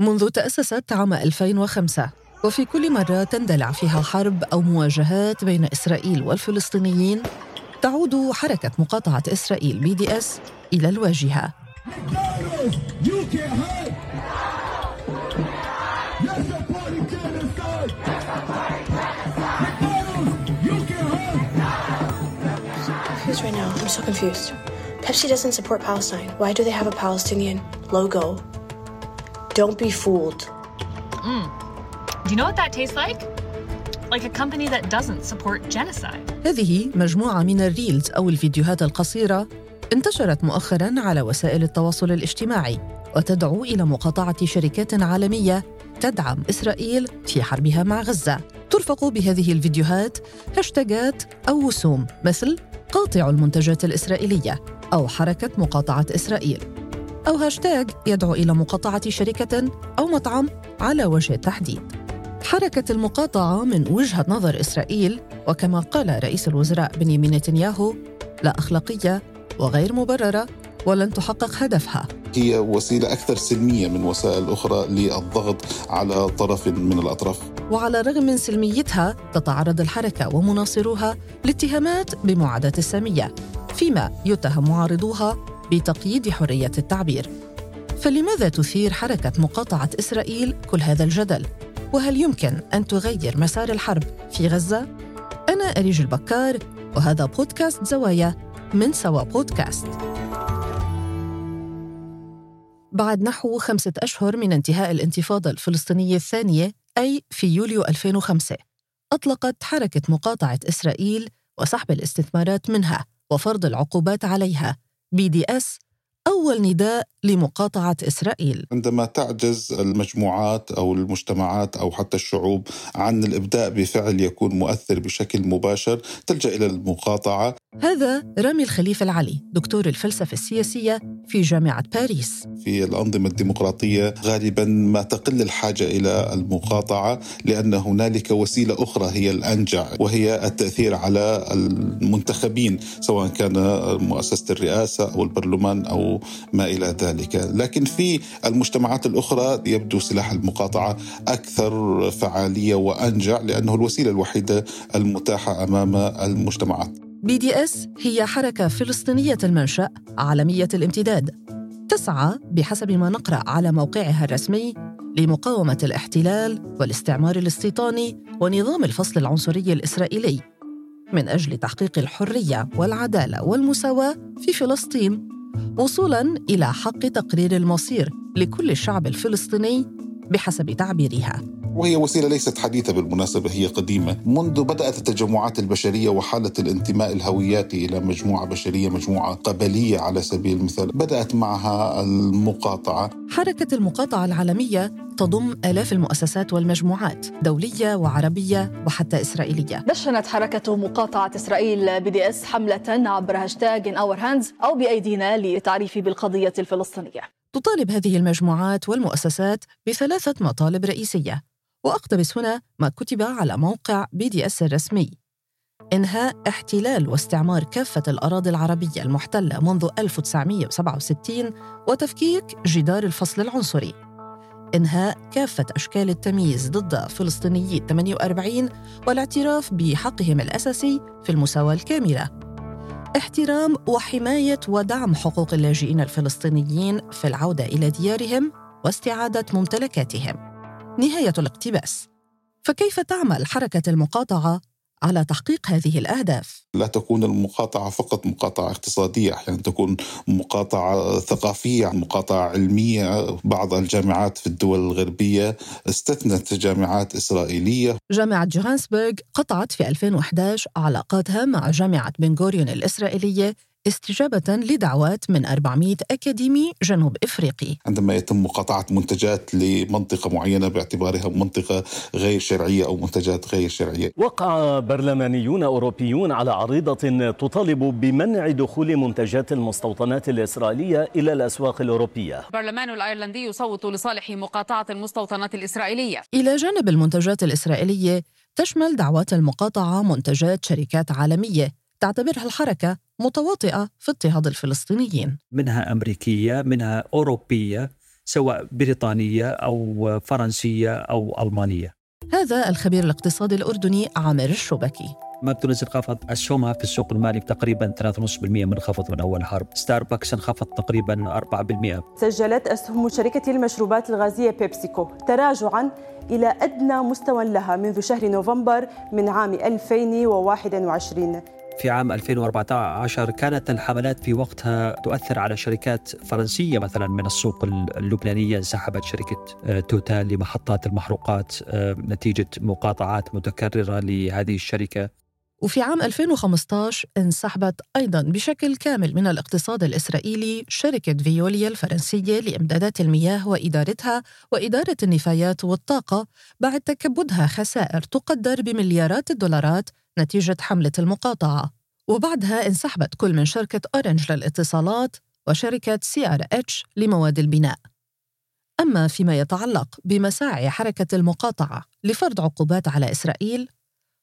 منذ تأسست عام 2005 وفي كل مرة تندلع فيها حرب أو مواجهات بين إسرائيل والفلسطينيين تعود حركة مقاطعة إسرائيل بي دي إس إلى الواجهة right now. I'm so confused. Pepsi doesn't support Palestine. Why do they have a Palestinian logo? Don't be fooled. Mm. Do you know what that tastes like? Like a company that doesn't support genocide. هذه مجموعة من الريلز أو الفيديوهات القصيرة انتشرت مؤخرا على وسائل التواصل الاجتماعي وتدعو إلى مقاطعة شركات عالمية تدعم إسرائيل في حربها مع غزة ترفق بهذه الفيديوهات هاشتاجات أو وسوم مثل قاطع المنتجات الإسرائيلية أو حركة مقاطعة إسرائيل أو هاشتاج يدعو إلى مقاطعة شركة أو مطعم على وجه التحديد. حركة المقاطعة من وجهة نظر إسرائيل وكما قال رئيس الوزراء بنيامين نتنياهو لا أخلاقية وغير مبررة ولن تحقق هدفها. هي وسيلة أكثر سلمية من وسائل أخرى للضغط على طرف من الأطراف. وعلى الرغم من سلميتها تتعرض الحركة ومناصروها لاتهامات بمعاداة السامية فيما يتهم معارضوها بتقييد حرية التعبير فلماذا تثير حركة مقاطعة إسرائيل كل هذا الجدل؟ وهل يمكن أن تغير مسار الحرب في غزة؟ أنا أريج البكار وهذا بودكاست زوايا من سوا بودكاست بعد نحو خمسة أشهر من انتهاء الانتفاضة الفلسطينية الثانية أي في يوليو 2005 أطلقت حركة مقاطعة إسرائيل وسحب الاستثمارات منها وفرض العقوبات عليها إس أول نداء لمقاطعة إسرائيل. عندما تعجز المجموعات أو المجتمعات أو حتى الشعوب عن الإبداء بفعل يكون مؤثر بشكل مباشر تلجأ إلى المقاطعة. هذا رامي الخليفة العلي دكتور الفلسفة السياسية في جامعة باريس. في الأنظمة الديمقراطية غالبا ما تقل الحاجة إلى المقاطعة لأن هنالك وسيلة أخرى هي الأنجع وهي التأثير على المنتخبين سواء كان مؤسسة الرئاسة أو البرلمان أو ما إلى ذلك. لكن في المجتمعات الأخرى يبدو سلاح المقاطعة أكثر فعالية وأنجع لأنه الوسيلة الوحيدة المتاحة أمام المجتمعات. بي دي إس هي حركة فلسطينية المنشأ عالمية الامتداد. تسعى بحسب ما نقرأ على موقعها الرسمي لمقاومة الاحتلال والاستعمار الاستيطاني ونظام الفصل العنصري الإسرائيلي. من أجل تحقيق الحرية والعدالة والمساواة في فلسطين وصولا إلى حق تقرير المصير لكل الشعب الفلسطيني بحسب تعبيرها. وهي وسيلة ليست حديثة بالمناسبة هي قديمة. منذ بدأت التجمعات البشرية وحالة الانتماء الهوياتي إلى مجموعة بشرية مجموعة قبلية على سبيل المثال بدأت معها المقاطعة. حركة المقاطعة العالمية تضم آلاف المؤسسات والمجموعات دولية وعربية وحتى إسرائيلية. دشنت حركة مقاطعة إسرائيل BDS حملة عبر هاشتاج In Our Hands أو بأيدينا للتعريف بالقضية الفلسطينية. تطالب هذه المجموعات والمؤسسات بثلاثة مطالب رئيسية وأقتبس هنا ما كتب على موقع BDS الرسمي. إنهاء احتلال واستعمار كافة الأراضي العربية المحتلة منذ 1967 وتفكيك جدار الفصل العنصري. إنهاء كافة أشكال التمييز ضد فلسطينيي 48 والاعتراف بحقهم الأساسي في المساواة الكاملة. احترام وحماية ودعم حقوق اللاجئين الفلسطينيين في العودة إلى ديارهم واستعادة ممتلكاتهم. نهاية الاقتباس. فكيف تعمل حركة المقاطعة على تحقيق هذه الأهداف؟ لا تكون المقاطعة فقط مقاطعة اقتصادية أحيانا تكون مقاطعة ثقافية مقاطعة علمية. بعض الجامعات في الدول الغربية استثنت جامعات إسرائيلية. جامعة جوهانسبرغ قطعت في 2011 علاقاتها مع جامعة بنغوريون الإسرائيلية استجابة لدعوات من 400 أكاديمي جنوب إفريقي. عندما يتم مقاطعة منتجات لمنطقة معينة باعتبارها منطقة غير شرعية أو منتجات غير شرعية. وقع برلمانيون أوروبيون على عريضة تطالب بمنع دخول منتجات المستوطنات الإسرائيلية إلى الأسواق الأوروبية. البرلمان الأيرلندي يصوت لصالح مقاطعة المستوطنات الإسرائيلية. إلى جانب المنتجات الإسرائيلية تشمل دعوات المقاطعة منتجات شركات عالمية تعتبرها الحركة متواطئة في اضطهاد الفلسطينيين. منها أمريكية منها أوروبية سواء بريطانية أو فرنسية أو ألمانية. هذا الخبير الاقتصادي الأردني عامر الشبكي ماكدونالدز انخفض اسهمها في السوق المالي تقريبا 3.5% منخفض من أول حرب، ستاربكس انخفض تقريبا 4%. سجلت أسهم شركه المشروبات الغازية بيبسيكو تراجعا إلى أدنى مستوى لها منذ شهر نوفمبر من عام 2021 في عام 2014 كانت الحملات في وقتها تؤثر على شركات فرنسية مثلا من السوق اللبنانية انسحبت شركة آه، توتال لمحطات المحروقات آه، نتيجة مقاطعات متكررة لهذه الشركة. وفي عام 2015 انسحبت أيضا بشكل كامل من الاقتصاد الإسرائيلي شركة فيوليا الفرنسية لإمدادات المياه وإدارتها وإدارة النفايات والطاقة بعد تكبدها خسائر تقدر بمليارات الدولارات نتيجة حملة المقاطعة. وبعدها انسحبت كل من شركة أورنج للاتصالات وشركة CRH لمواد البناء. أما فيما يتعلق بمساعي حركة المقاطعة لفرض عقوبات على إسرائيل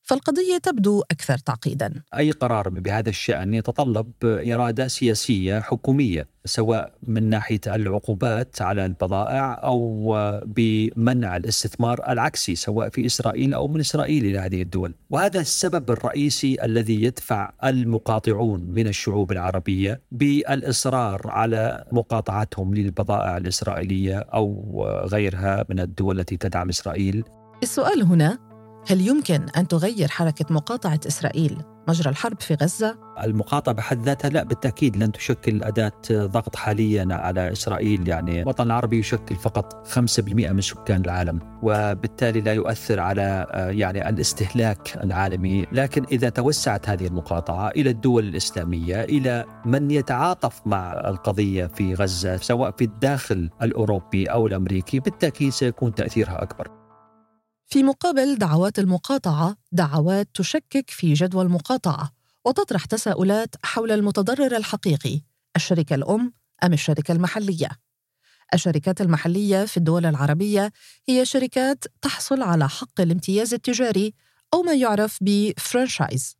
فالقضية تبدو أكثر تعقيدا. أي قرار بهذا الشأن يتطلب إرادة سياسية حكومية سواء من ناحية العقوبات على البضائع أو بمنع الاستثمار العكسي سواء في إسرائيل أو من إسرائيل إلى هذه الدول. وهذا السبب الرئيسي الذي يدفع المقاطعون من الشعوب العربية بالإصرار على مقاطعتهم للبضائع الإسرائيلية أو غيرها من الدول التي تدعم إسرائيل. السؤال هنا هل يمكن أن تغير حركة مقاطعة إسرائيل مجرى الحرب في غزة؟ المقاطعة بحد ذاتها لا بالتأكيد لن تشكل أداة ضغط حاليا على إسرائيل. يعني الوطن العربي يشكل فقط 5% من سكان العالم وبالتالي لا يؤثر على يعني الاستهلاك العالمي. لكن إذا توسعت هذه المقاطعة إلى الدول الإسلامية إلى من يتعاطف مع القضية في غزة سواء في الداخل الأوروبي أو الأمريكي بالتأكيد سيكون تأثيرها أكبر. في مقابل دعوات المقاطعة دعوات تشكك في جدوى المقاطعة وتطرح تساؤلات حول المتضرر الحقيقي الشركة الأم أم الشركة المحلية. الشركات المحلية في الدول العربية هي شركات تحصل على حق الامتياز التجاري أو ما يعرف بفرانشايز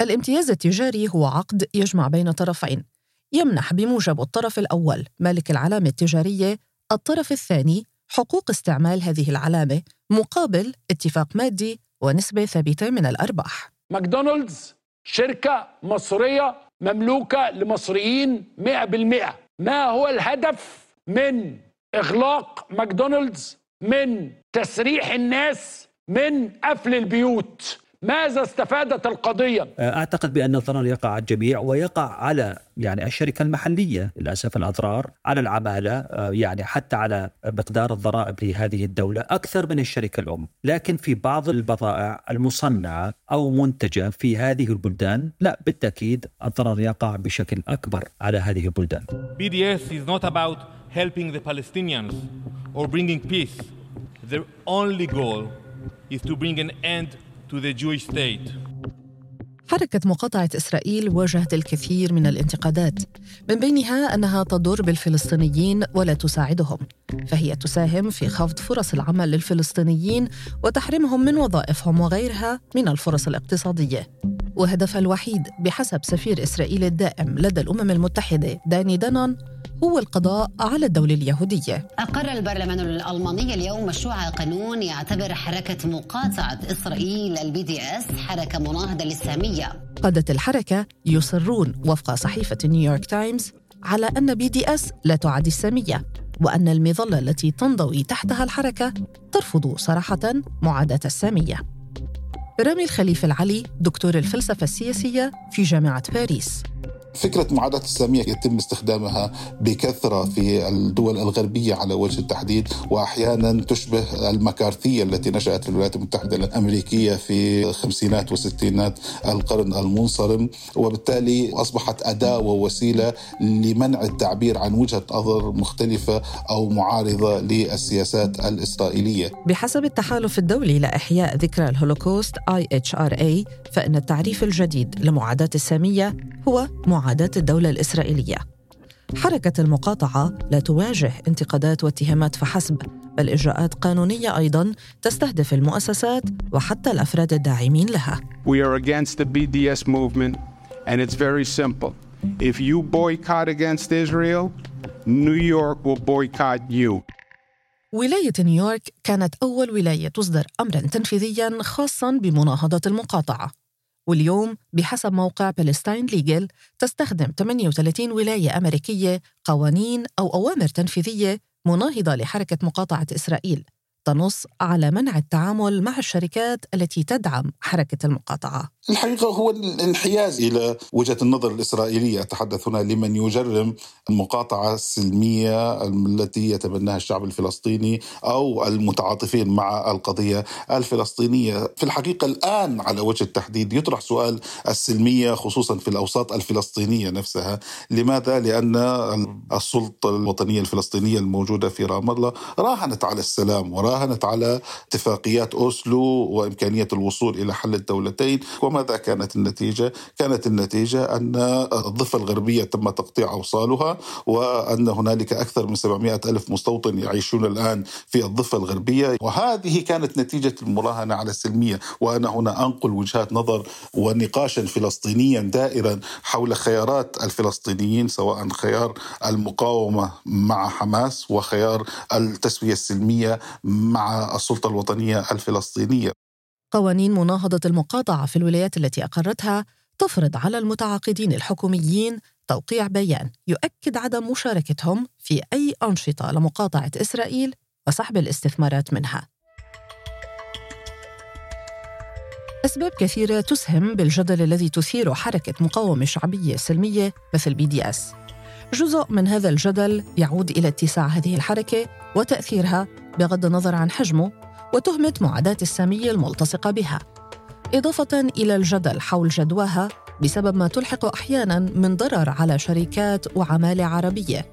الامتياز التجاري هو عقد يجمع بين طرفين يمنح بموجب الطرف الأول مالك العلامة التجارية الطرف الثاني حقوق استعمال هذه العلامة مقابل اتفاق مادي ونسبة ثابتة من الأرباح. ماكدونالدز شركة مصرية مملوكة لمصريين 100% ما هو الهدف من إغلاق ماكدونالدز؟ من تسريح الناس من قفل البيوت. ماذا استفادت القضية؟ أعتقد بأن الضرر يقع على الجميع ويقع على يعني الشركة المحلية للأسف الأضرار على العمالة آه، يعني حتى على مقدار الضرائب لهذه الدولة أكثر من الشركة الأم لكن في بعض البضائع المصنعة أو منتجة في هذه البلدان لا بالتأكيد الضرر يقع بشكل أكبر على هذه البلدان BDS is not about helping the Palestinians or bringing peace. Their only goal is to bring an end to the Jewish state. حركة مقاطعة إسرائيل واجهت الكثير من الانتقادات من بينها أنها تضر بالفلسطينيين ولا تساعدهم فهي تساهم في خفض فرص العمل للفلسطينيين وتحرمهم من وظائفهم وغيرها من الفرص الاقتصادية وهدفها الوحيد بحسب سفير إسرائيل الدائم لدى الأمم المتحدة داني دانون هو القضاء على الدولة اليهودية. أقر البرلمان الألماني اليوم مشروع قانون يعتبر حركة مقاطعة إسرائيل ال BDS حركة مناهضة للسامية. قادة الحركة يصرون وفق صحيفة نيويورك تايمز على أن BDS لا تعادي السامية وأن المظلة التي تنضوي تحتها الحركة ترفض صراحة معاداة السامية. رامي الخليفة العلي دكتور الفلسفة السياسية في جامعة باريس. فكرة معاداة السامية يتم استخدامها بكثرة في الدول الغربية على وجه التحديد وأحيانا تشبه المكارثية التي نشأت في الولايات المتحدة الأمريكية في الخمسينات وستينات القرن المنصرم. وبالتالي أصبحت أداة ووسيلة لمنع التعبير عن وجهة نظر مختلفة أو معارضة للسياسات الإسرائيلية. بحسب التحالف الدولي لإحياء ذكرى الهولوكوست IHRA فإن التعريف الجديد لمعاداة السامية هو معاداة الدولة الإسرائيلية. حركة المقاطعة لا تواجه انتقادات واتهامات فحسب، بل إجراءات قانونية أيضاً تستهدف المؤسسات وحتى الأفراد الداعمين لها. We are against the BDS movement and it's very simple. If you boycott against Israel, New York will boycott you. ولاية نيويورك كانت أول ولاية تصدر أمرا تنفيذيا خاصا بمناهضة المقاطعة واليوم بحسب موقع Palestine Legal تستخدم 38 ولاية أمريكية قوانين أو أوامر تنفيذية مناهضة لحركة مقاطعة إسرائيل تنص على منع التعامل مع الشركات التي تدعم حركة المقاطعة. الحقيقة هو الانحياز إلى وجهة النظر الإسرائيلية. أتحدث هنا لمن يجرم المقاطعة السلمية التي يتبناها الشعب الفلسطيني أو المتعاطفين مع القضية الفلسطينية. في الحقيقة الآن على وجه التحديد يطرح سؤال السلمية خصوصا في الأوساط الفلسطينية نفسها. لماذا؟ لأن السلطة الوطنية الفلسطينية الموجودة في رام الله راهنت على السلام وراهنت على اتفاقيات أوسلو وإمكانية الوصول إلى حل الدولتين. وماذا كانت النتيجة؟ كانت النتيجة أن الضفة الغربية تم تقطيع أوصالها وأن هنالك أكثر من 700 ألف مستوطن يعيشون الآن في الضفة الغربية. وهذه كانت نتيجة المراهنة على السلمية. وأنا هنا أنقل وجهات نظر ونقاشا فلسطينيا دائرا حول خيارات الفلسطينيين سواء خيار المقاومة مع حماس وخيار التسوية السلمية مع السلطة الوطنية الفلسطينية. قوانين مناهضة المقاطعة في الولايات التي أقرتها تفرض على المتعاقدين الحكوميين توقيع بيان يؤكد عدم مشاركتهم في أي أنشطة لمقاطعة إسرائيل وسحب الاستثمارات منها. أسباب كثيرة تسهم بالجدل الذي تثير حركة مقاومة شعبية سلمية مثل BDS. جزء من هذا الجدل يعود إلى اتساع هذه الحركة وتأثيرها بغض النظر عن حجمه وتهمة معاداة السامية الملتصقة بها. إضافة إلى الجدل حول جدواها بسبب ما تلحق أحيانا من ضرر على شركات وعمالة عربية.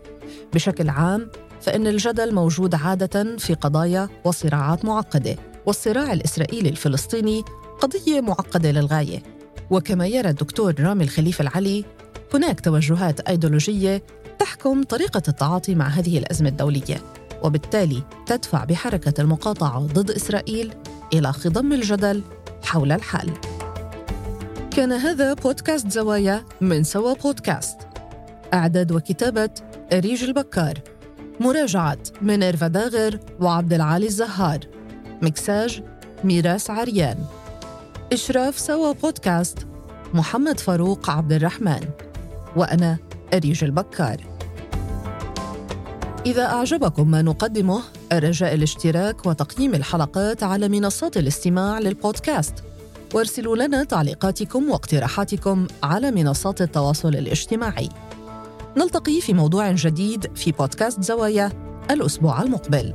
بشكل عام فإن الجدل موجود عادة في قضايا وصراعات معقدة والصراع الإسرائيلي الفلسطيني قضية معقدة للغاية. وكما يرى الدكتور رامي الخليفة العلي هناك توجهات أيديولوجية تحكم طريقة التعاطي مع هذه الأزمة الدولية. وبالتالي تدفع بحركة المقاطعة ضد إسرائيل إلى خضم الجدل حول الحل. كان هذا بودكاست زوايا من سوا بودكاست. إعداد وكتابة أريج البكار. مراجعة منيرفا داغر وعبد العالي الزهار. مكساج ميراس عريان. إشراف سوا بودكاست محمد فاروق عبد الرحمن. وأنا أريج البكار. إذا أعجبكم ما نقدمه الرجاء الاشتراك وتقييم الحلقات على منصات الاستماع للبودكاست. وارسلوا لنا تعليقاتكم واقتراحاتكم على منصات التواصل الاجتماعي. نلتقي في موضوع جديد في بودكاست زوايا الأسبوع المقبل.